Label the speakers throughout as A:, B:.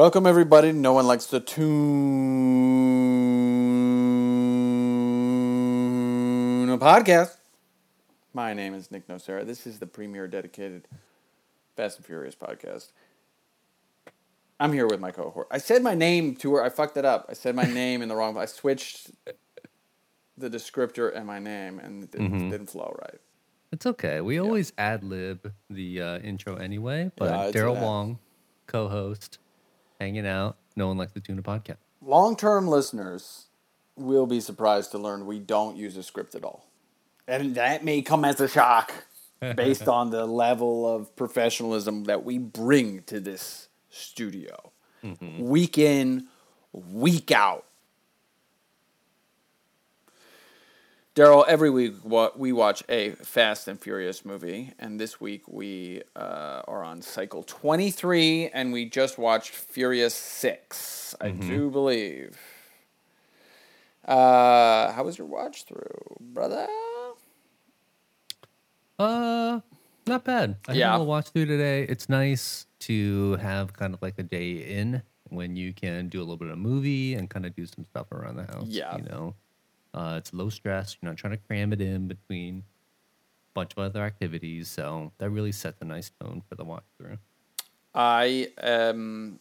A: Welcome everybody. No one likes the tune a podcast. My name is Nick Nocera. This is the premier dedicated Fast and Furious podcast. I'm here with my cohort. I said my name to her. I fucked it up. I said my name in the wrong. I switched the descriptor and my name, and it didn't,
B: Mhm.
A: didn't flow right.
B: It's okay. We always ad lib the uh, intro anyway. But
A: it's
B: Daryl. Wong, co host, hanging out. No one likes the tuna podcast.
A: Long term listeners will be surprised to learn we don't use a script at all. And that may come as a shock based on the level of professionalism that we bring to this studio. Mm-hmm. Week in, week out. Daryl, every week we watch a Fast and Furious movie, and this week we uh, are on cycle 23, and we just watched Furious 6, I do believe. Uh, how was your watch through, brother?
B: Uh, not bad. I
A: Yeah.
B: yeah. will watch through today. It's nice to have kind of like a day in when you can do a little bit of movie and kind of do some stuff around the house.
A: Yeah.
B: You know, uh, it's low stress. You're not trying to cram it in between a bunch of other activities. So that really sets a nice tone for the walkthrough.
A: I um,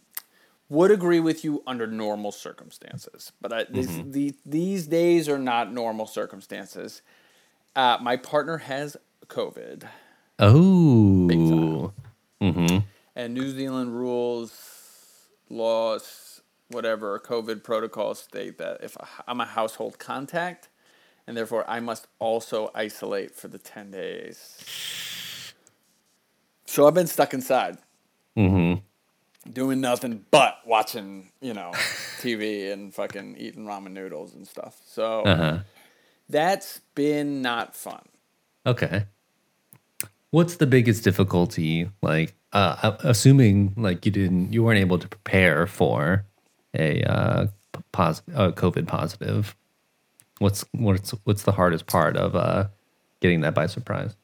A: would agree with you under normal circumstances, but I, this, the, these days are not normal circumstances. Uh, my partner has COVID.
B: Oh. Mm-hmm.
A: and New Zealand rules, laws, whatever COVID protocols state that if I'm a household contact, and therefore I must also isolate for the ten days. So I've been stuck inside,
B: Mm-hmm.
A: doing nothing but watching, you know, TV and fucking eating ramen noodles and stuff. So
B: Uh-huh.
A: that's been not fun.
B: Okay. What's the biggest difficulty? Like, uh, assuming like you didn't, you weren't able to prepare for a uh, pos- uh, COVID positive. What's what's what's the hardest part of uh, getting that by surprise?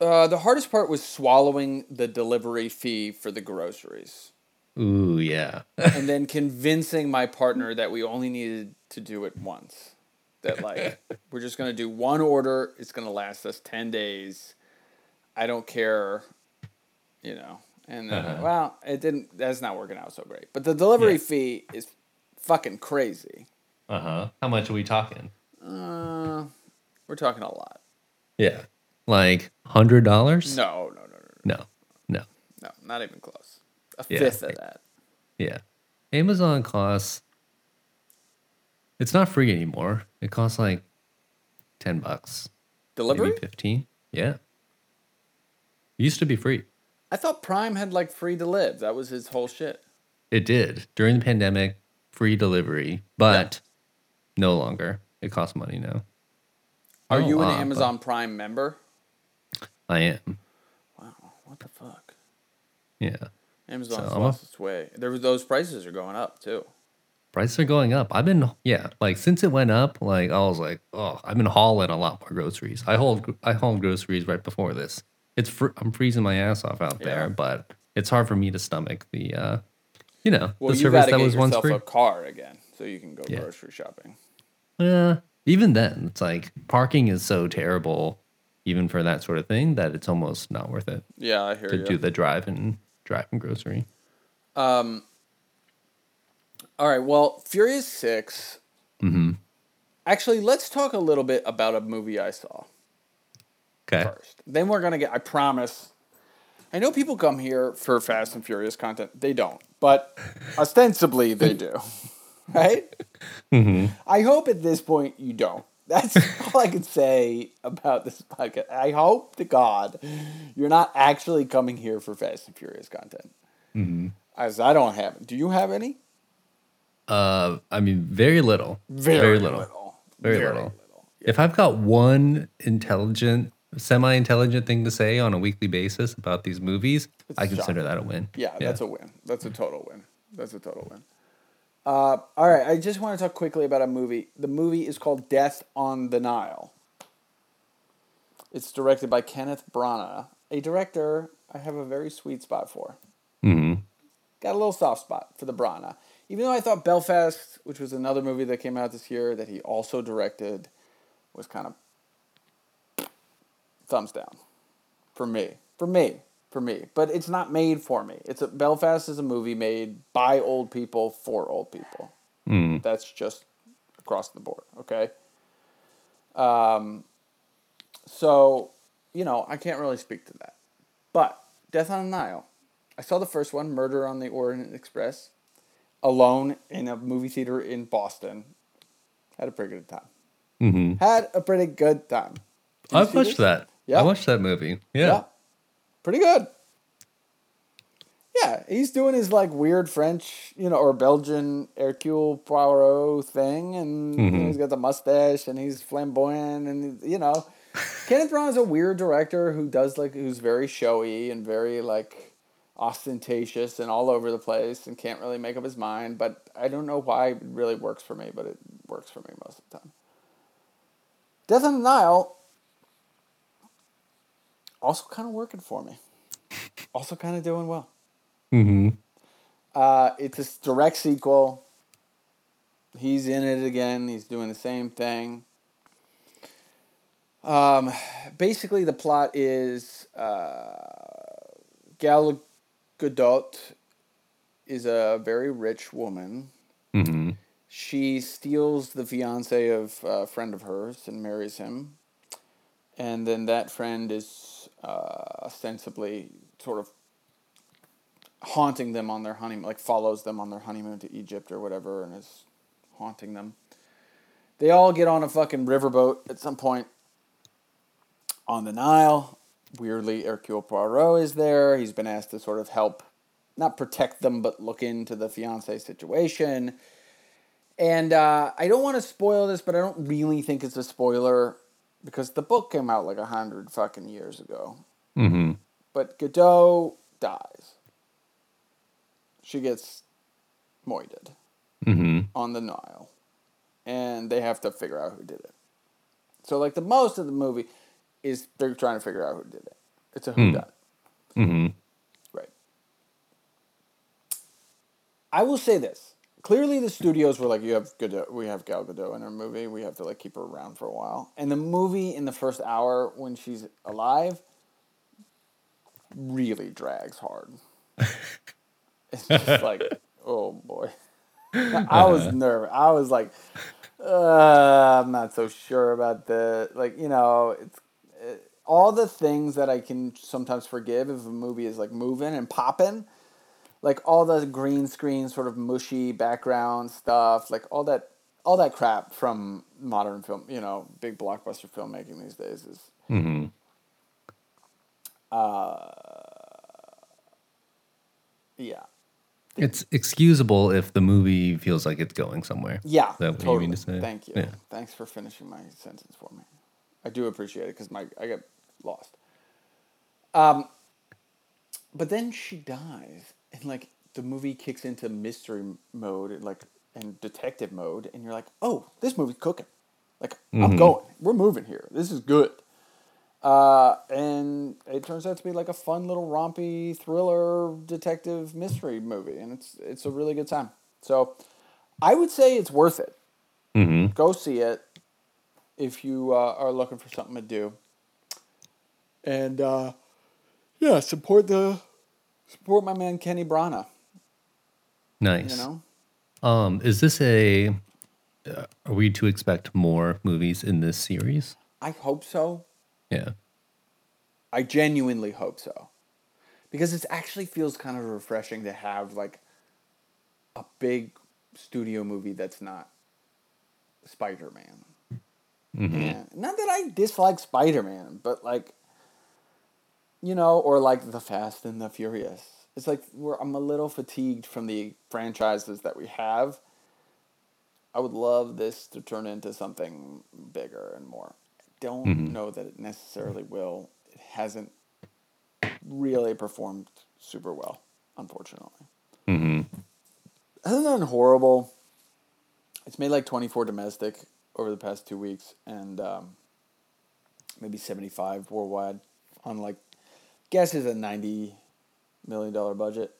A: Uh, the hardest part was swallowing the delivery fee for the groceries.
B: Ooh, yeah.
A: and then convincing my partner that we only needed to do it once. That like we're just gonna do one order. It's gonna last us ten days. I don't care, you know. And then,
B: Uh-huh.
A: well, it didn't. That's not working out so great. But the delivery
B: Yeah.
A: fee is fucking crazy.
B: Uh huh. How much are we talking?
A: Uh, we're talking a lot.
B: Yeah, like hundred dollars.
A: No, no, no, no,
B: no, no.
A: no, not even close. A
B: Yeah.
A: fifth of that.
B: Yeah. Amazon costs it's not free anymore. It costs like 10 bucks.
A: Delivery?
B: 15. Yeah. It used to be free.
A: I thought Prime had like free to live. That was his whole shit.
B: It did during the pandemic, free delivery, but no longer. It costs money now.
A: Are you an
B: lot, but
A: Amazon Prime member?
B: I am.
A: Wow, what the fuck?
B: Yeah.
A: Amazon's
B: So
A: lost its way. There, those prices are going up too.
B: Prices are going up. I've been yeah, like since it went up, like I was like, oh, I've been hauling a lot more groceries. I hauled I hauled groceries right before this. It's fr- I'm freezing my ass off out
A: Yeah.
B: there, but it's hard for me to stomach the uh, you know,
A: Well,
B: the service that was once free.
A: a car again so you can go
B: Yeah.
A: grocery shopping.
B: Yeah, even then, it's like parking is so terrible, even for that sort of thing, that it's almost not worth it
A: Yeah, I hear
B: to
A: you.
B: do the drive and drive and grocery.
A: Um. All right. Well, Furious 6
B: Mm-hmm.
A: Actually, let's talk a little bit about a movie I saw
B: Okay.
A: first. Then we're gonna get. I promise. I know people come here for Fast and Furious content. They don't, but ostensibly they do, right?
B: Mm-hmm.
A: I hope at this point you don't. That's all I can say about this podcast. I hope to God you're not actually coming here for Fast and Furious content.
B: Mm-hmm.
A: As I don't have. Do you have any?
B: Uh, I mean, very little.
A: Very,
B: little.
A: little.
B: Very little. If I've got one intelligent, semi-intelligent thing to say on a weekly basis about these movies,
A: It's
B: I consider
A: shocking.
B: that a win.
A: Yeah, that's a win. That's a total win. That's a total win. Uh, all right, I just want to talk quickly about a movie. The movie is called Death on the Nile. It's directed by Kenneth Branagh, a director I have a very sweet spot for.
B: hmm
A: got a little soft spot for the Branagh. Even though I thought Belfast, which was another movie that came out this year that he also directed, was kind of thumbs down for me. For me. For me. But it's not made for me. It's a Belfast is a movie made by old people for old people.
B: Mm.
A: That's just across the board, okay? Um, so, you know, I can't really speak to that. But Death on the Nile, I saw the first one, Murder on the Orient Express, alone in a movie theater in Boston. Had a pretty good time.
B: hmm
A: Had a pretty good time. Did
B: I
A: see
B: watched
A: this?
B: that.
A: Yeah.
B: I watched that movie. Yeah.
A: Pretty good. Yeah, he's doing his like weird French, you know, or Belgian Hercule Poirot thing, and you know,
B: Mhm.
A: he's got the mustache and he's flamboyant, and you know, Kenneth Branagh is a weird director who does like who's very showy and very like ostentatious and all over the place and can't really make up his mind. But I don't know why it really works for me, but it works for me most of the time. Death on the Nile also kind of working for me. Also kind of doing well.
B: hmm
A: Uh, it's a direct sequel. He's in it again. He's doing the same thing. Um, basically, the plot is uh, Gal Gadot is a very rich woman.
B: hmm
A: She steals the fiance of a friend of hers and marries him. And then that friend is uh, ostensibly sort of haunting them on their honeymoon, like follows them on their honeymoon to Egypt or whatever, and is haunting them. They all get on a fucking riverboat at some point on the Nile. Weirdly, Hercule Poirot is there. He's been asked to sort of help, not protect them, but look into the fiance situation. And uh, I don't want to spoil this, but I don't really think it's a spoiler because the book came out like a hundred fucking years ago.
B: hmm
A: But Gadot dies. She gets moited
B: hmm
A: on the Nile, and they have to figure out who did it. So, like the most of the movie is they're trying to figure out who did it. It's a who
B: Hmm.
A: done.
B: hmm
A: Right. I will say this. Clearly, the studios were like, "You have Gadot, we have Gal Gadot in our movie. We have to like keep her around for a while." And the movie, in the first hour when she's alive, really drags hard. it's just like, oh boy. I was nervous. I was like, uh, I'm not so sure about the like. You know, it's it, all the things that I can sometimes forgive if a movie is like moving and popping, like all the green screen sort of mushy background stuff, like all that all that crap from modern film. You know, big blockbuster filmmaking these days is
B: hmm
A: yeah.
B: It's excusable if the movie feels like it's going somewhere.
A: Yeah,
B: Is that what
A: totally.
B: you mean to say?
A: Thank you.
B: Yeah.
A: Thanks for finishing my sentence for me. I do appreciate it because my I get lost. Um, but then she dies, and like the movie kicks into mystery mode, and like and detective mode, and you're like, oh, this movie's cooking. Like I'm
B: Mhm.
A: going. We're moving here. This is good. Uh, and it turns out to be like a fun little rompy thriller detective mystery movie, and it's it's a really good time. So, I would say it's worth it
B: hmm
A: go see it if you uh, are looking for something to do. And uh, yeah, support the support my man Kenny Branagh.
B: Nice.
A: You know,
B: Um, is this a? Uh, are we to expect more movies in this series?
A: I hope so.
B: Yeah.
A: I genuinely hope so, because it actually feels kind of refreshing to have like a big studio movie that's not Spider Man.
B: Mm-hmm.
A: Yeah. Not that I dislike Spider Man, but like, you know, or like The Fast and the Furious. It's like we're, I'm a little fatigued from the franchises that we have. I would love this to turn into something bigger and more. I don't
B: Mhm.
A: know that it necessarily will. It hasn't really performed super well, unfortunately.
B: hmm
A: hasn't done horrible. It's made like 24 domestic over the past two weeks and um, maybe 75 worldwide on like, guess is a $90 million budget.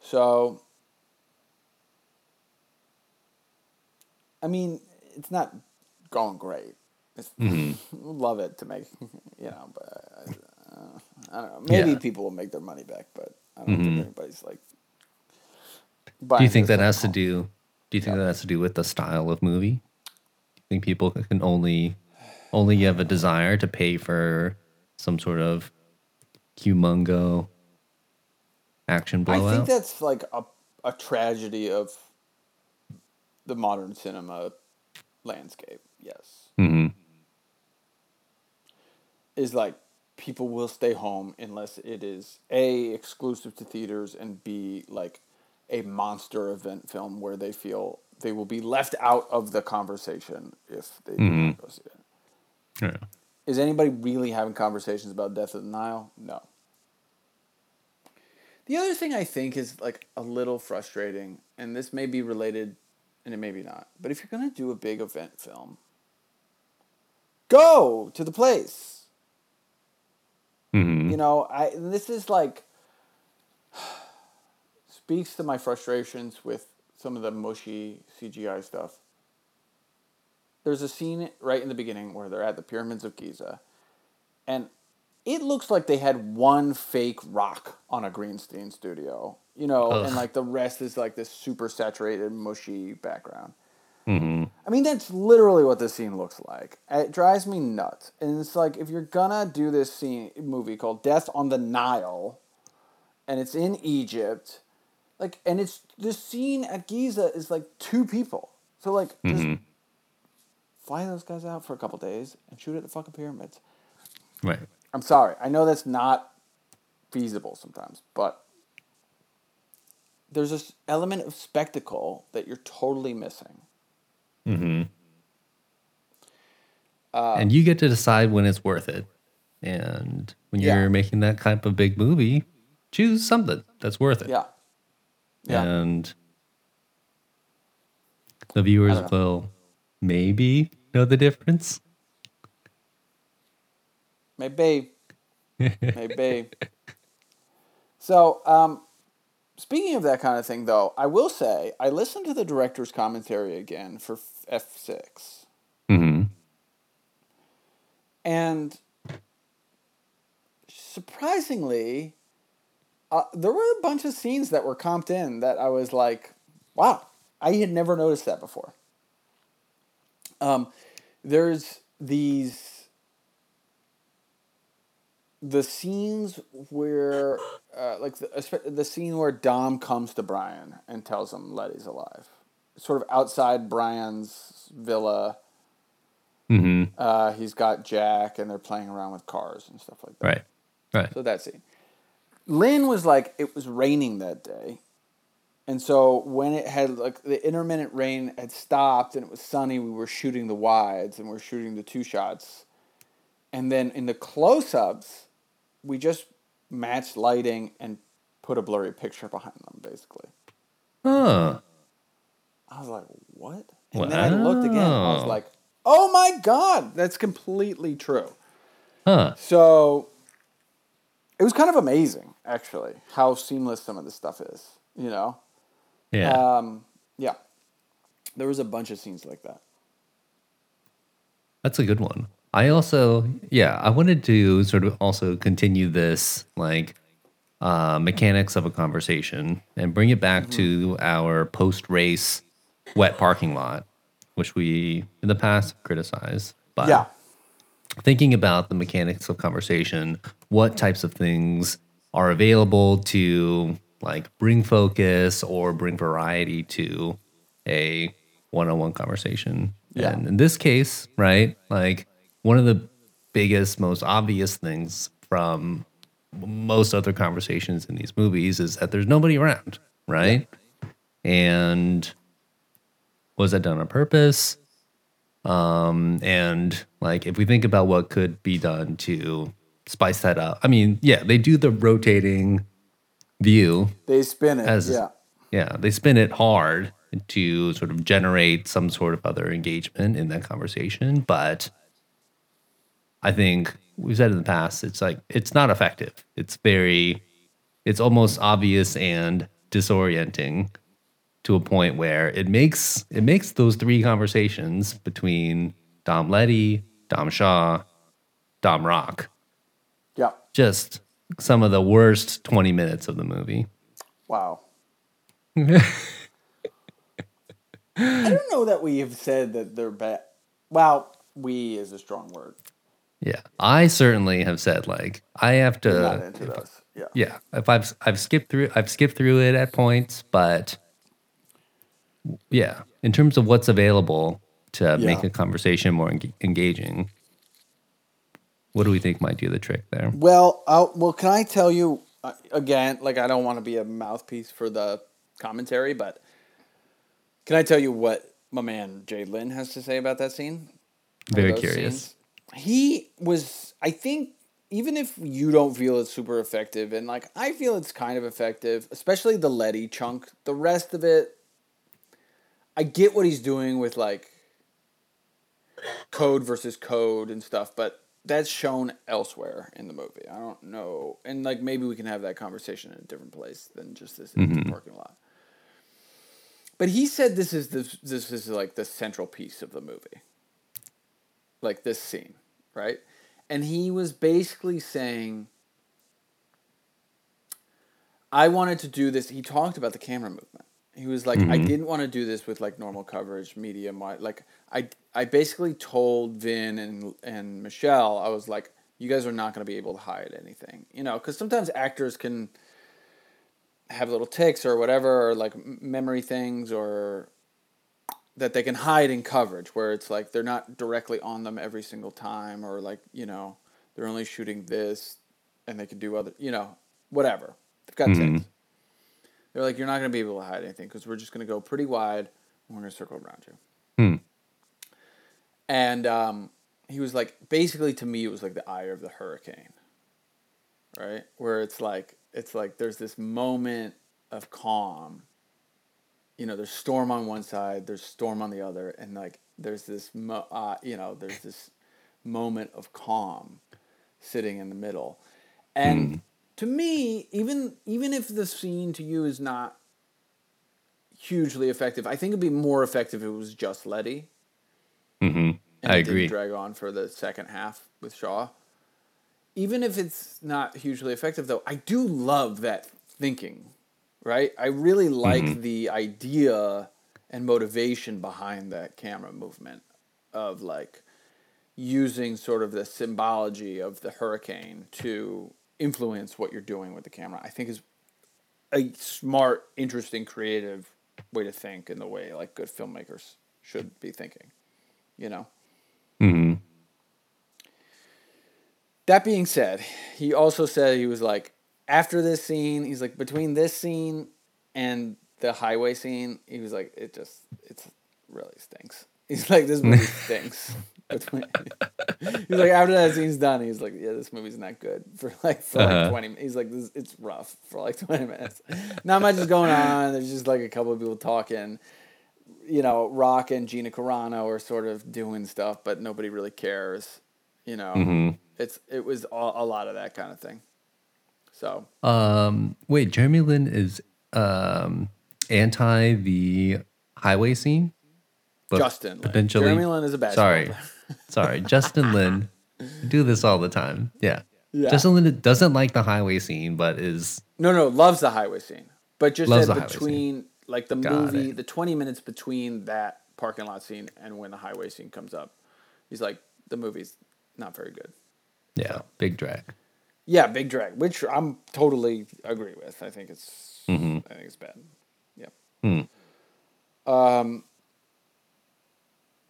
A: So, I mean, it's not going great. It's, Love it to make, you know, but uh, I don't know. Maybe
B: Yeah.
A: people will make their money back, but I don't think anybody's like.
B: Do you think that
A: at
B: has to do? Do you think that has to do with the style of movie? Do you think people can only only have a desire to pay for some sort of humongo action blowout.
A: I think that's like a, a tragedy of the modern cinema landscape. Yes.
B: Mhm.
A: Is like people will stay home unless it is A, exclusive to theaters, and B, like a monster event film where they feel they will be left out of the conversation if they do not go see it.
B: Yeah.
A: Is anybody really having conversations about Death of the Nile? No. The other thing I think is like a little frustrating, and this may be related and it may be not, but if you're going to do a big event film, go to the place.
B: Mhm.
A: You know, I this is like speaks to my frustrations with some of the mushy CGI stuff. There's a scene right in the beginning where they're at the pyramids of Giza, and it looks like they had one fake rock on a green screen studio, you know,
B: Ugh.
A: and like the rest is like this super saturated, mushy background.
B: Mhm.
A: I mean, that's literally what this scene looks like. It drives me nuts. And it's like, if you're gonna do this scene movie called Death on the Nile, and it's in Egypt, like, and it's this scene at Giza is like two people. So like, just fly those guys out for a couple days and shoot at the fucking pyramids.
B: Right.
A: I'm sorry. I know that's not feasible sometimes, but there's this element of spectacle that you're totally missing. Mm-hmm.
B: Uh, and you get to decide when it's worth it. And when you're making that type of big movie, choose something that's worth it.
A: Yeah. Yeah.
B: And the viewers will maybe know the difference.
A: Maybe. Maybe. So, um, speaking of that kind of thing, though, I will say I listened to the director's commentary again for F six,
B: mm-hmm.
A: and surprisingly, uh, there were a bunch of scenes that were comped in that I was like, "Wow, I had never noticed that before." Um, there's these the scenes where uh, like the, the scene where Dom comes to Brian and tells him Letty's alive. Sort of outside Brian's villa.
B: hmm
A: Uh, he's got Jack and they're playing around with cars and stuff like that.
B: Right. Right.
A: So that scene. Lin was like, it was raining that day. And so when it had like the intermittent rain had stopped and it was sunny, we were shooting the wides and we are shooting the two shots. And then in the close ups, we just matched lighting and put a blurry picture behind them, basically.
B: Huh.
A: I was like, what? And then I looked again. and I was like, oh my God, that's completely true.
B: Huh.
A: So it was kind of amazing, actually, how seamless some of this stuff is. You know,
B: Yeah.
A: um, yeah. There was a bunch of scenes like that.
B: That's a good one. I also, yeah, I wanted to sort of also continue this like uh, mechanics of a conversation and bring it back to our post race wet parking lot, which we in the past have criticized. But
A: Yeah,
B: thinking about the mechanics of conversation, what types of things are available to like bring focus or bring variety to a one-on-one conversation.
A: Yeah.
B: And in this case, right, like one of the biggest, most obvious things from most other conversations in these movies is that there's nobody around, right? And was that done on purpose? Um, and like if we think about what could be done to spice that up, I mean, yeah, they do the rotating view
A: they spin it.
B: as
A: yeah,
B: yeah, they spin it hard to sort of generate some sort of other engagement in that conversation. But I think we've said in the past, it's like it's not effective. It's very, it's almost obvious and disorienting to a point where it makes it makes those three conversations between Dom Letty, Dom Shaw, Dom Rock
A: Yeah.
B: just some of the worst 20 minutes of the movie.
A: Wow. I don't know that we have said that they're bad. Well, we is a strong word.
B: Yeah. I certainly have said like I have
A: We're not
B: to
A: into those. Yeah.
B: yeah, if I've I've skipped through I've skipped through it at points, but yeah, in terms of what's available to make a conversation more eng- engaging, what do we think might do the trick there?
A: Well, I'll, well, can I tell you uh, again? Like, I don't want to be a mouthpiece for the commentary, but can I tell you what my man Jay Lin has to say about that scene?
B: Very curious.
A: scenes? He was, I think, even if you don't feel it's super effective, and like I feel it's kind of effective, especially the Letty chunk. The rest of it, I get what he's doing with like code versus code and stuff, but that's shown elsewhere in the movie. I don't know, and like maybe we can have that conversation in a different place than just this empty mm-hmm. parking lot. But he said this is this this is like the central piece of the movie, like this scene, right? And he was basically saying, I wanted to do this. He talked about the camera movement. He was like, I mm-hmm. didn't want to do this with like normal coverage, medium. wide. Like I, I basically told Vin and and Michelle, I was like, you guys are not going to be able to hide anything, you know, because sometimes actors can have little ticks or whatever, or like memory things, or that they can hide in coverage, where it's like they're not directly on them every single time, or like you know they're only shooting this, and they can do other, you know, whatever. They've got mm-hmm. ticks. They're like, you're not going to be able to hide anything because we're just going to go pretty wide and we're going to circle around you.
B: Hmm.
A: And um, he was like, basically to me, it was like the eye of the hurricane, right? Where it's like, it's like there's this moment of calm. You know, there's storm on one side, there's storm on the other, and like there's this, mo- uh, you know, there's this moment of calm sitting in the middle. And to me, even even if the scene to you is not hugely effective, I think it'd be more effective if it was just Letty.
B: hmm
A: And
B: I agree.
A: drag on for the second half with Shaw. Even if it's not hugely effective, though, I do love that thinking, right? I really like
B: Mm-hmm.
A: the idea and motivation behind that camera movement of like using sort of the symbology of the hurricane to influence what you're doing with the camera. I think is a smart, interesting, creative way to think in the way like good filmmakers should be thinking. You know.
B: hmm
A: That being said, he also said he was like after this scene, he's like between this scene and the highway scene, he was like it just it's really stinks. He's like this movie stinks. Between, he's like after that scene's done, he's like yeah, this movie's not good for like for like
B: Uh-huh.
A: twenty. He's like this, it's rough for like twenty minutes. Not much is going on. There's just like a couple of people talking. You know, Rock and Gina Carano are sort of doing stuff, but nobody really cares. You know,
B: Mhm.
A: it's it was a, a lot of that kind of thing. So
B: Um, wait, Jeremy Lin is um anti the highway scene. But
A: Justin, Lin.
B: potentially.
A: Jeremy Lin is a bad.
B: Sorry. Sorry, Justin Lin. Do this all the time. Yeah.
A: Yeah.
B: Justin Lin doesn't like the highway scene, but is
A: No, no, loves the highway scene, but just
B: Loves
A: said
B: the highway
A: between like the
B: Got
A: movie,
B: it.
A: the twenty minutes between that parking lot scene and when the highway scene comes up, he's like the movie's not very good.
B: yeah big drag.
A: Yeah, big drag, which I'm totally agree with. I think it's
B: mm-hmm.
A: I think it's bad. Yeah.
B: Hmm.
A: Um.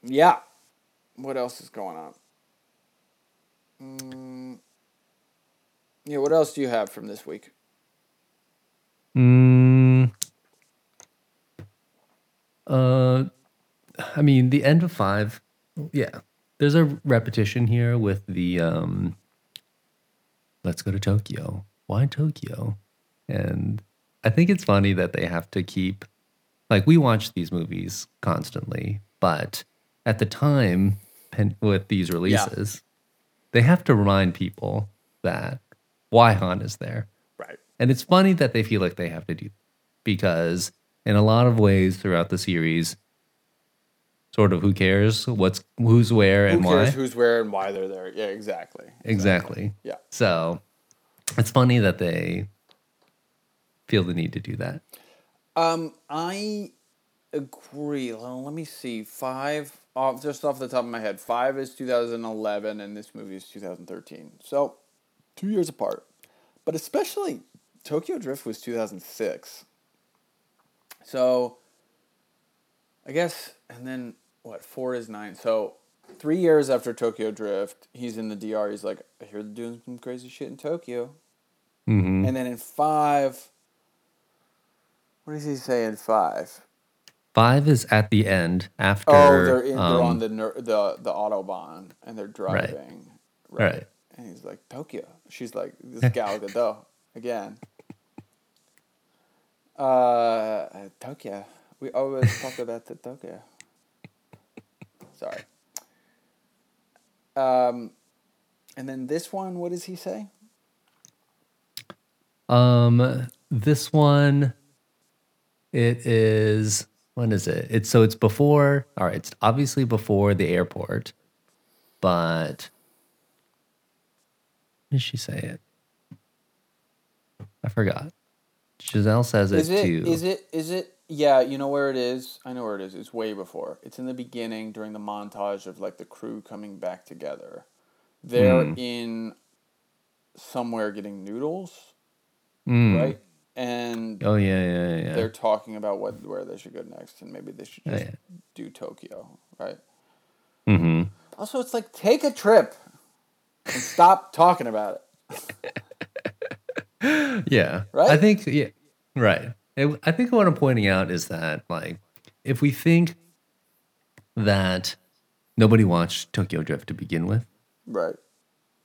A: Yeah. What else is going on? Mm, yeah. What else do you have from this week?
B: Mm, uh, I mean, the end of five. Yeah, there's a repetition here with the um. Let's go to Tokyo. Why Tokyo? And I think it's funny that they have to keep, like, we watch these movies constantly, but at the time, with these releases, they have to remind people that why Han is there.
A: Right.
B: And it's funny that they feel like they have to do because in a lot of ways throughout the series, sort of who cares what's who's where and
A: Who cares
B: why.
A: who's where and why they're there? Yeah, exactly.
B: Exactly.
A: Yeah.
B: So it's funny that they feel the need to do that.
A: Um, I agree. Well, let me see. Five off just off the top of my head. Five is 2011, and this movie is 2013. So two years apart. But especially Tokyo Drift was 2006. So I guess, and then what? Four is nine. So three years after Tokyo Drift, he's in the DR. He's like, I hear they're doing some crazy shit in Tokyo.
B: hmm
A: And then in five, what does he say in five?
B: Five is at the end after.
A: Oh, they're in, they're
B: um,
A: on the ner- the the autobahn and they're driving.
B: Right. Right.
A: And he's like Tokyo. She's like this Gal Gadot again. Uh, Tokyo. We always talk about the Tokyo. Sorry. Um, and then this one, what does he say?
B: Um, this one, it is. When is it? It's so it's before. All right, it's obviously before the airport, but did she say it? I forgot. Giselle says it,
A: Is it?
B: too.
A: Is it? Is it? Yeah, you know where it is. I know where it is. It's way before. It's in the beginning during the montage of like the crew coming back together. They're
B: Hmm.
A: in somewhere getting noodles,
B: Mm.
A: right? And
B: Oh yeah, yeah, yeah.
A: they're talking about what where they should go next, and maybe they should
B: Oh,
A: just
B: yeah.
A: do Tokyo, right?
B: Mm-hmm.
A: Also, it's like take a trip and stop talking about it.
B: Yeah.
A: Right?
B: I think yeah. Right. I think what I'm pointing out is that like if we think that nobody watched Tokyo Drift to begin with,
A: Right.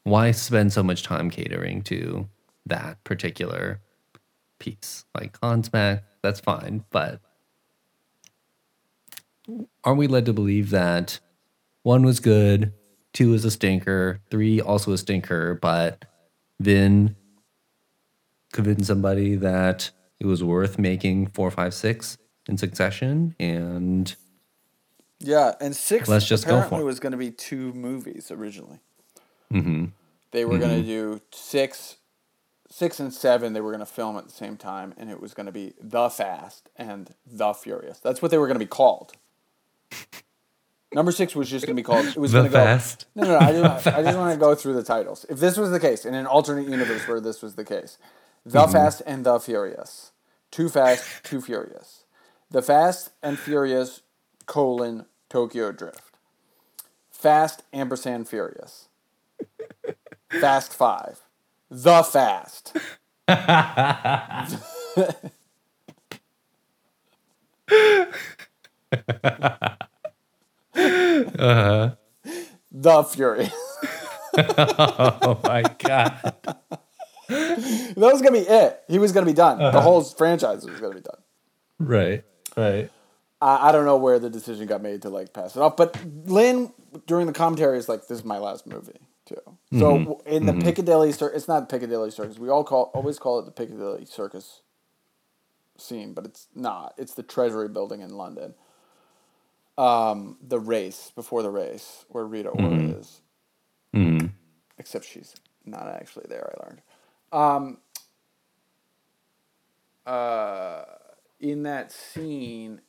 B: why spend so much time catering to that particular piece? Like Han's back, that's fine, but aren't we led to believe that one was good, two was a stinker, three also a stinker, but Vin convinced somebody that it was worth making four, five, six in succession, and
A: Yeah, and six
B: Let's just go for
A: apparently
B: it.
A: was going to be two movies originally.
B: mhm.
A: They were going to do six, six and seven. They were going to film at the same time, and it was going to be the Fast and the Furious. That's what they were going to be called. Number six was just going to be called. It was
B: The
A: going to
B: Fast.
A: go. No, no, no. I just, I just want to go through the titles. If this was the case in an alternate universe where this was the case, the mm-hmm. Fast and the Furious, Too Fast, Too Furious, the Fast and Furious colon Tokyo Drift, Fast ampersand Furious, Fast Five, the Fast. Uh-huh. The Furious.
B: oh my god.
A: That was gonna be it. He was gonna be done. The whole franchise was gonna be done.
B: Right. Right.
A: I, I don't know where the decision got made to like pass it off, but Lin during the commentary is like, "This is my last movie too." So in the Piccadilly Circus, it's not Piccadilly Circus. We all call always call it the Piccadilly Circus scene, but it's not. It's the Treasury Building in London. Um, the race before the race where Rita Ora is,
B: Mm.
A: except she's not actually there. I learned. Um, uh, in that scene,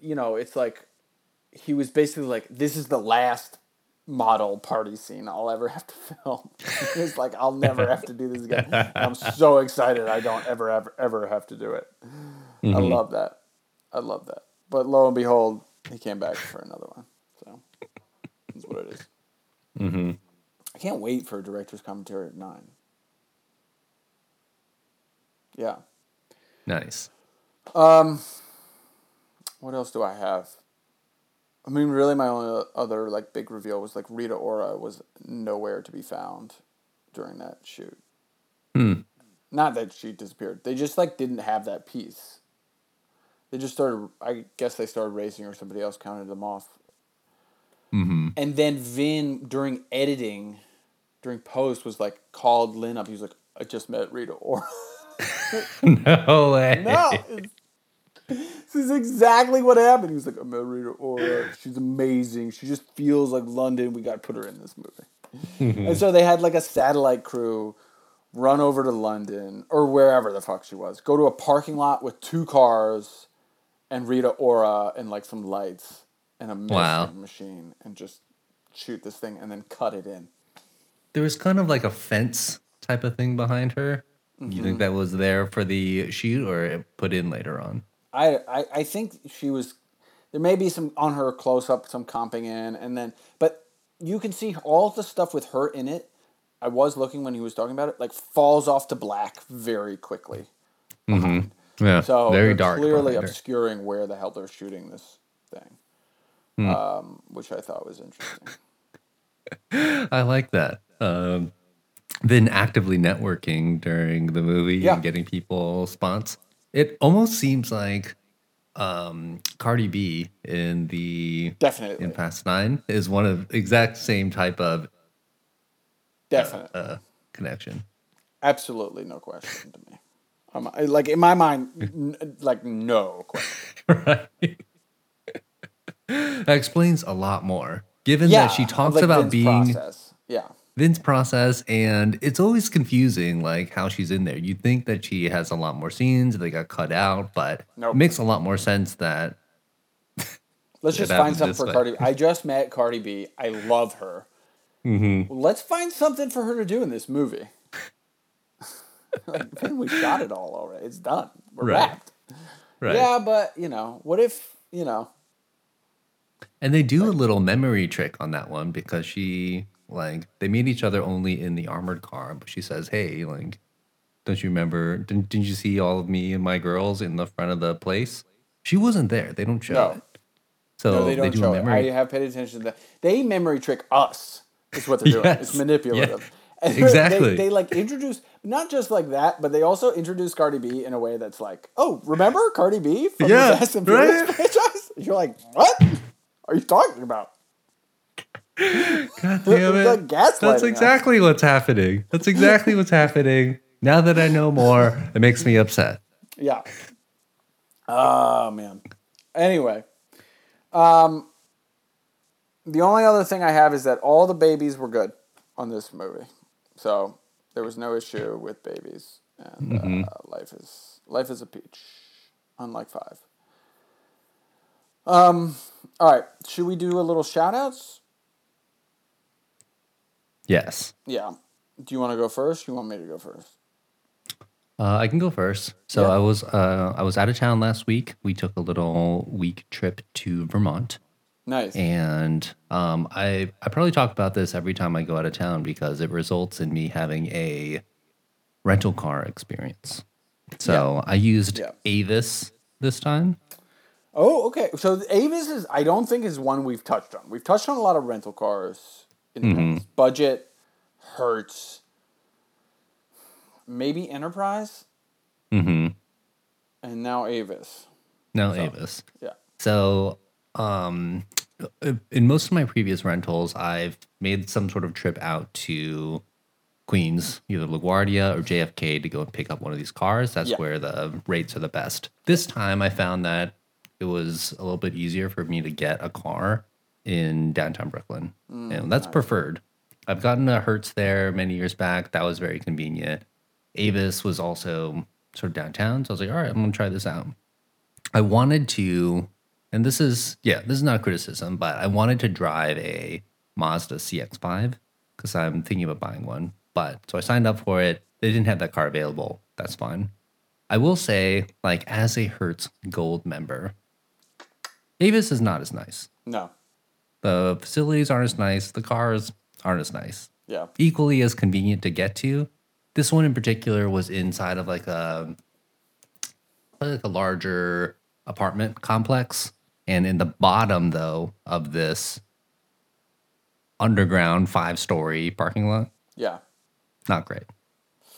A: you know, it's like he was basically like, "This is the last model party scene I'll ever have to film." It's like I'll never have to do this again. I'm so excited I don't ever ever ever have to do it. I love that. I love that. But lo and behold, he came back for another one. So that's what it is.
B: Mm-hmm.
A: I can't wait for a director's commentary at nine. Yeah.
B: Nice.
A: Um, what else do I have? I mean, really, my only other like big reveal was like Rita Ora was nowhere to be found during that shoot.
B: Hmm.
A: Not that she disappeared. They just like didn't have that piece. They just started. I guess they started racing, or somebody else counted them off.
B: Mm-hmm.
A: And then Vin during editing, during post, was like called Lin up. He was like, "I just met Rita Ora."
B: No way.
A: no, this is exactly what happened. He was like, I met Rita Ora. She's amazing. She just feels like London. We got to put her in this movie. and so they had like a satellite crew run over to London or wherever the fuck she was, go to a parking lot with two cars and Rita Ora and like some lights and a
B: Wow.
A: machine and just shoot this thing and then cut it in.
B: There was kind of like a fence type of thing behind her. You
A: Mm-hmm.
B: think that was there for the shoot or put in later on?
A: I, I, I think she was there may be some on her close up some comping in and then but you can see all the stuff with her in it i was looking when he was talking about it like falls off to black very quickly
B: Yeah,
A: so
B: very dark.
A: clearly obscuring where the hell they're shooting this thing
B: Hmm.
A: um, which i thought was interesting
B: I like that. Um, been actively networking during the movie
A: Yeah.
B: and getting people spots. It almost seems like um, Cardi B in the
A: definitely
B: in Fast Nine is one of exact same type of
A: definite
B: uh, connection.
A: absolutely no question to me um, like in my mind n- like no question
B: right. that explains a lot more. Given
A: yeah
B: that she talks
A: like,
B: about
A: Vin's
B: being
A: process. yeah
B: Vin's process, and it's always confusing, like how she's in there. You think that she has a lot more scenes, they got cut out, but
A: Nope.
B: it makes a lot more sense that
A: Let's just find something for
B: way.
A: Cardi. I just met Cardi B. I love her.
B: Mm-hmm.
A: Let's find something for her to do in this movie. like, we shot it all already. It's done. We're
B: Right.
A: wrapped.
B: right.
A: Yeah, but you know, what if you know?
B: And they do a little memory trick on that one because she like they meet each other only in the armored car, but she says, "Hey, like, don't you remember? Didn't, didn't you see all of me and my girls in the front of the place?" She wasn't there. They don't show
A: No.
B: it. So
A: No, they don't
B: do
A: show
B: a
A: it. I have paid attention to that. They memory trick us. Is what they're doing.
B: Yes.
A: It's manipulative. And
B: Exactly.
A: They, they like introduce not just like that, but they also introduce Cardi B in a way that's like, oh, remember Cardi B from
B: Yeah,
A: the Fast and Furious
B: right.
A: franchise? You're like, what are you talking about?
B: God damn it.
A: gaslighting
B: That's
A: us.
B: exactly what's happening. That's exactly what's happening. Now that I know more, it makes me upset.
A: Yeah. Oh man. Anyway, um, the only other thing I have is that all the babies were good on this movie, so there was no issue with babies, and uh, life is life is a peach, unlike five. Um. All right. Should we do a little shout outs?
B: Yes.
A: Yeah. Do you want to go first? You want me to go first?
B: Uh, I can go first. So
A: Yeah.
B: I was uh, I was out of town last week. We took a little week trip to Vermont,
A: Nice.
B: and um, I I probably talk about this every time I go out of town because it results in me having a rental car experience. So I used
A: Yeah.
B: Avis this time.
A: Oh, okay. So Avis is I don't think is one we've touched on. We've touched on a lot of rental cars in the
B: Mm-hmm.
A: past. Budget, Hertz. maybe Enterprise,
B: Mm-hmm.
A: and now Avis.
B: No, Avis.
A: Yeah.
B: So, um, in most of my previous rentals, I've made some sort of trip out to Queens, either LaGuardia or JFK, to go and pick up one of these cars. That's
A: Yeah.
B: where the rates are the best. This time, I found that it was a little bit easier for me to get a car in downtown Brooklyn, mm, and that's preferred. I've gotten a Hertz there many years back. That was very convenient. Avis was also sort of downtown, so I was like, all right, I'm gonna try this out. I wanted to, and this is yeah, this is not a criticism, but I wanted to drive a Mazda CX-5 because I'm thinking about buying one. But so I signed up for it. They didn't have that car available. That's fine. I will say, like as a Hertz Gold member, Avis is not as nice.
A: No.
B: The facilities aren't as nice. The cars aren't as nice.
A: Yeah.
B: Equally as convenient to get to. This one in particular was inside of like a like a larger apartment complex, and in the bottom though of this underground five story parking lot,
A: Yeah.
B: not great,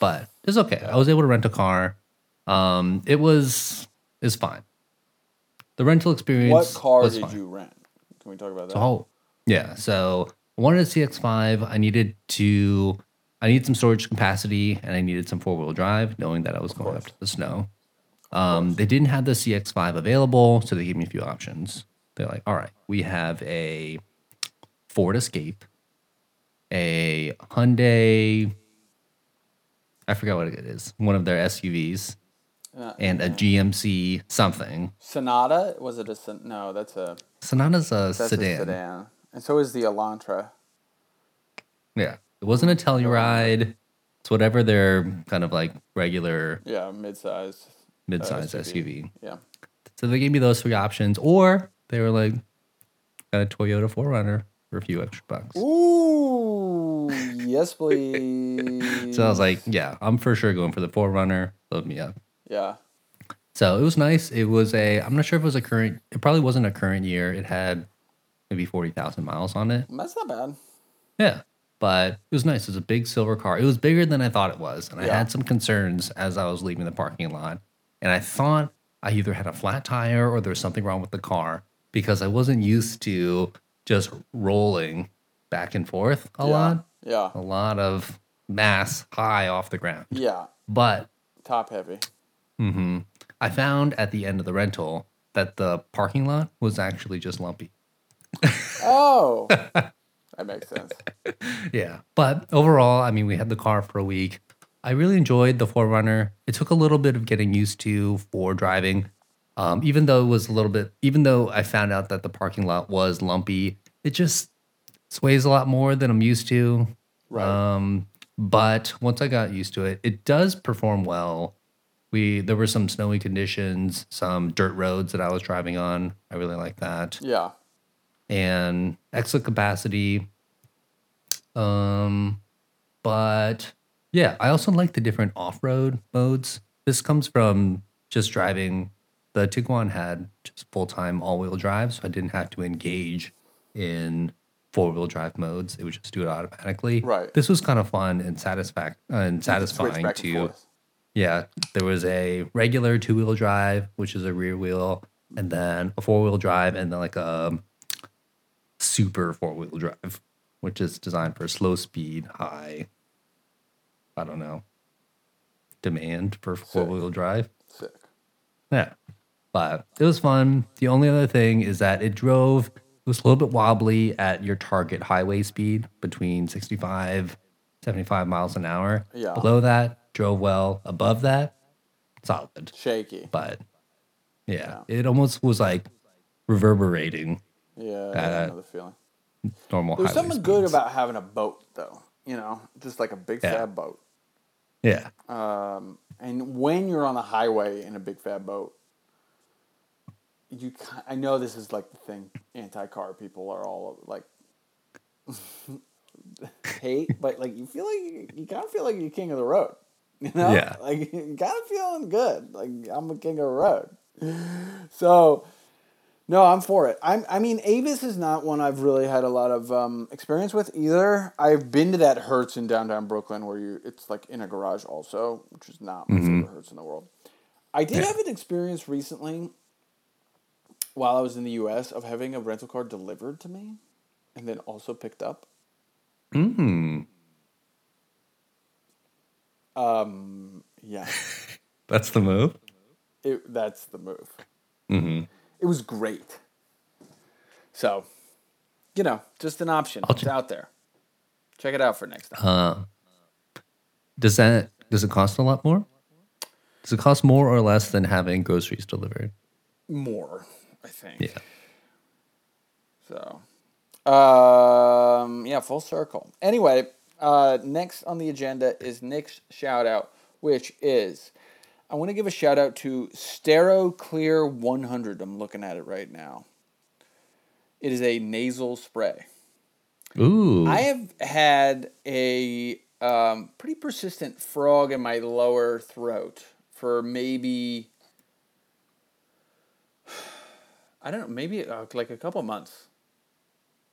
B: but it's okay. I was able to rent a car. Um, it was is fine. The rental experience.
A: What car did
B: fine.
A: you rent? Can we talk about that?
B: Oh, yeah. So I wanted a CX5. I needed to, I needed some storage capacity and I needed some four wheel drive, knowing that I was going up to the snow. Um, they didn't have the CX5 available, so they gave me a few options. They're like, all right, we have a Ford Escape, a Hyundai, I forgot what it is, one of their SUVs,
A: Uh,
B: and a GMC something.
A: Sonata was it a no? That's a
B: Sonata's a
A: that's
B: sedan.
A: a sedan, and so is the Elantra.
B: Yeah, it wasn't a Telluride. It's whatever their kind of like regular
A: Yeah, midsize.
B: midsize
A: SUV.
B: SUV.
A: Yeah.
B: So they gave me those three options, or they were like, got a Toyota 4Runner for a few extra bucks.
A: Ooh, yes, please.
B: So I was like, yeah, I'm for sure going for the 4Runner. Load me up.
A: Yeah,
B: So it was nice. It was a, I'm not sure if it was a current, it probably wasn't a current year. It had maybe 40,000 miles on it.
A: that's not bad.
B: Yeah. But it was nice. It was a big silver car. It was bigger than I thought it was. And I had some concerns as I was leaving the parking lot. And I thought I either had a flat tire or there was something wrong with the car because I wasn't used to just rolling back and forth a
A: yeah.
B: lot.
A: Yeah,
B: A lot of mass high off the ground.
A: yeah.
B: But
A: Top heavy.
B: Hmm I found at the end of the rental that the parking lot was actually just lumpy.
A: Oh, that makes sense.
B: Yeah. But overall, I mean, we had the car for a week. I really enjoyed the 4Runner. It took a little bit of getting used to for driving. Um, even though it was a little bit, even though I found out that the parking lot was lumpy, it just sways a lot more than I'm used to.
A: Right.
B: Um, but once I got used to it, it does perform well. We there were some snowy conditions, some dirt roads that I was driving on. I really like that
A: Yeah.
B: and excellent capacity. Um, but yeah, I also like the different off-road modes. This comes from just driving. The Tiguan had just full-time all-wheel drive, so I didn't have to engage in four-wheel drive modes. It would just do it automatically.
A: Right.
B: This was kind of fun and satisfac- and satisfying to
A: forth.
B: Yeah, there was a regular two wheel drive, which is a rear wheel, and then a four wheel drive, and then like a super four wheel drive, which is designed for slow speed, high, I don't know, demand for four wheel drive.
A: Sick.
B: Yeah. But it was fun. The only other thing is that it drove, it was a little bit wobbly at your target highway speed between 65, 75 miles an hour.
A: Yeah.
B: Below that, drove well. Above that, solid.
A: Shaky.
B: But yeah, it almost was like reverberating
A: Yeah, know the feeling.
B: normal
A: There's something good about having a boat, though. You know, just like a big
B: Yeah.
A: fat boat.
B: Yeah.
A: Um, and when you're on the highway in a big fat boat, you I know this is like the thing anti-car people are all like hate, but like you feel like you, you kind of feel like you're king of the road. You know,
B: Yeah.
A: like kind of feeling good. Like I'm a king of the road. So, no, I'm for it. I'm. I mean, Avis is not one I've really had a lot of um, experience with either. I've been to that Hertz in downtown Brooklyn where you it's like in a garage also, which is not my favorite Hertz in the world. I did
B: Yeah.
A: have an experience recently while I was in the U.S. of having a rental car delivered to me, and then also picked up.
B: Mm,
A: Um, yeah,
B: that's the move.
A: it, that's the move.
B: Mm-hmm.
A: It was great. So, you know, just an option.
B: I'll
A: it's
B: check-
A: out there. Check it out for next time.
B: Uh, does that does it cost a lot more? Does it cost more or less than having groceries delivered?
A: More, I think.
B: Yeah.
A: So, um, yeah, full circle. Anyway, uh, next on the agenda is Nick's shout out, which is I want to give a shout out to Stero Clear 100. I'm looking at it right now. It is a nasal spray.
B: Ooh.
A: I have had a um, pretty persistent frog in my lower throat for maybe I don't know, maybe uh, like a couple months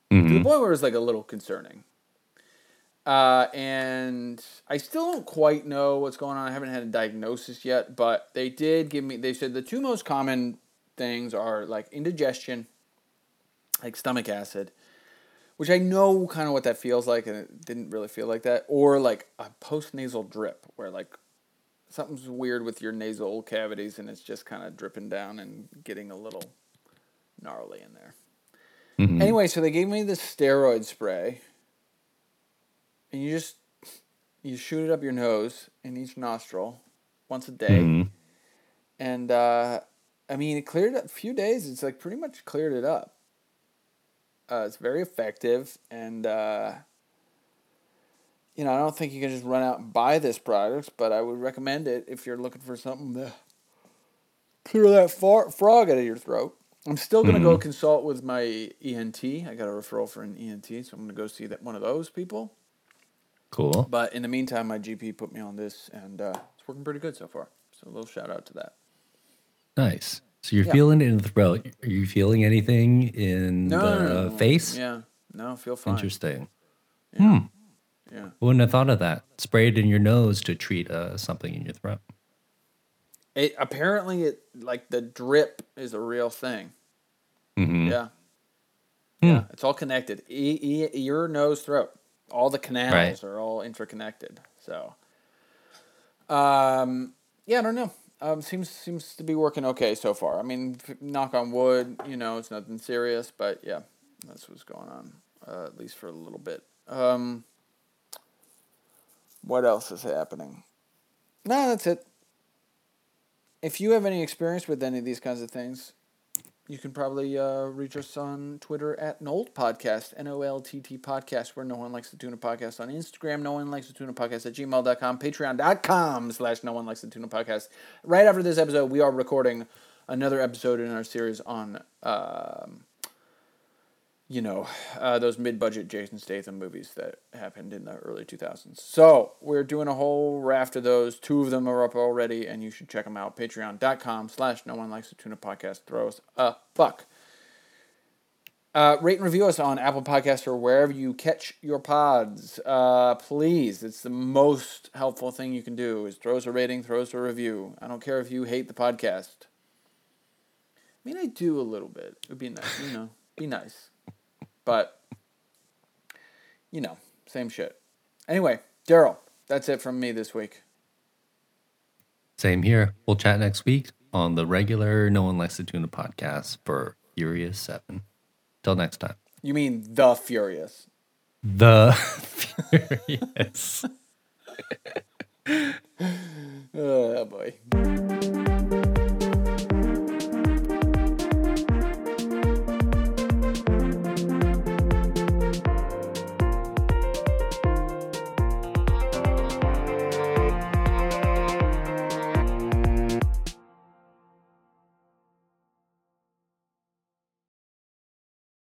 A: to the point where it's like a little concerning. Uh, and I still don't quite know what's going on. I haven't had a diagnosis yet, but they did give me. They said the two most common things are like indigestion, like stomach acid, which I know kind of what that feels like, and it didn't really feel like that, or like a post nasal drip where like something's weird with your nasal cavities, and it's just kind of dripping down and getting a little gnarly in there.
B: Mhm.
A: Anyway, so they gave me this steroid spray, and you just you shoot it up your nose in each nostril once a day,
B: Mhm.
A: and uh, I mean it cleared up a few days. It's like pretty much cleared it up. Uh, it's very effective, and uh, you know I don't think you can just run out and buy this product, but I would recommend it if you're looking for something to clear that far, frog out of your throat. I'm still gonna go consult with my ENT. I got a referral for an ENT, so I'm gonna go see that one of those people.
B: Cool.
A: But in the meantime, my GP put me on this, and uh, it's working pretty good so far. So a little shout out to that.
B: Nice. So you're
A: Yeah.
B: feeling it in the throat. Are you feeling anything in the face?
A: Yeah, no, feel fine.
B: Interesting.
A: Yeah.
B: Wouldn't have thought of that. Spray it in your nose to treat uh, something in your throat.
A: It apparently it like the drip is a real thing.
B: Mhm.
A: Yeah.
B: Hmm.
A: Yeah, it's all connected. E- e- ear, nose, throat. All the canals
B: Right.
A: are all interconnected. So, um, yeah, I don't know. Um, seems seems to be working okay so far. I mean, knock on wood. You know, it's nothing serious, but yeah, that's what's going on. Uh, at least for a little bit. Um, what else is happening? No, that's it. If you have any experience with any of these kinds of things, you can probably uh, reach us on Twitter at Nolt Podcast, N O L T T Podcast, where no one likes the tuna podcast. On Instagram, no one likes the tuna podcast at gmail.com, patreon.com slash no one likes the tuna podcast. Right after this episode, we are recording another episode in our series on, um, you know, uh, those mid budget Jason Statham movies that happened in the early 2000s. So we're doing a whole raft of those. Two of them are up already, and you should check them out. Patreon.com slash no one likes the tuna podcast. Throw us a buck. Uh, rate and review us on Apple Podcasts or wherever you catch your pods. Uh, please, it's the most helpful thing you can do is throw us a rating, throw us a review. I don't care if you hate the podcast. I mean, I do a little bit. It would be nice, you know, be nice. But, you know, same shit. Anyway, Daryl, that's it from me this week.
B: Same here. We'll chat next week on the regular No One Likes to Tuna podcast for Furious 7. Till next time.
A: You mean The Furious.
B: The Furious.
A: Oh, boy.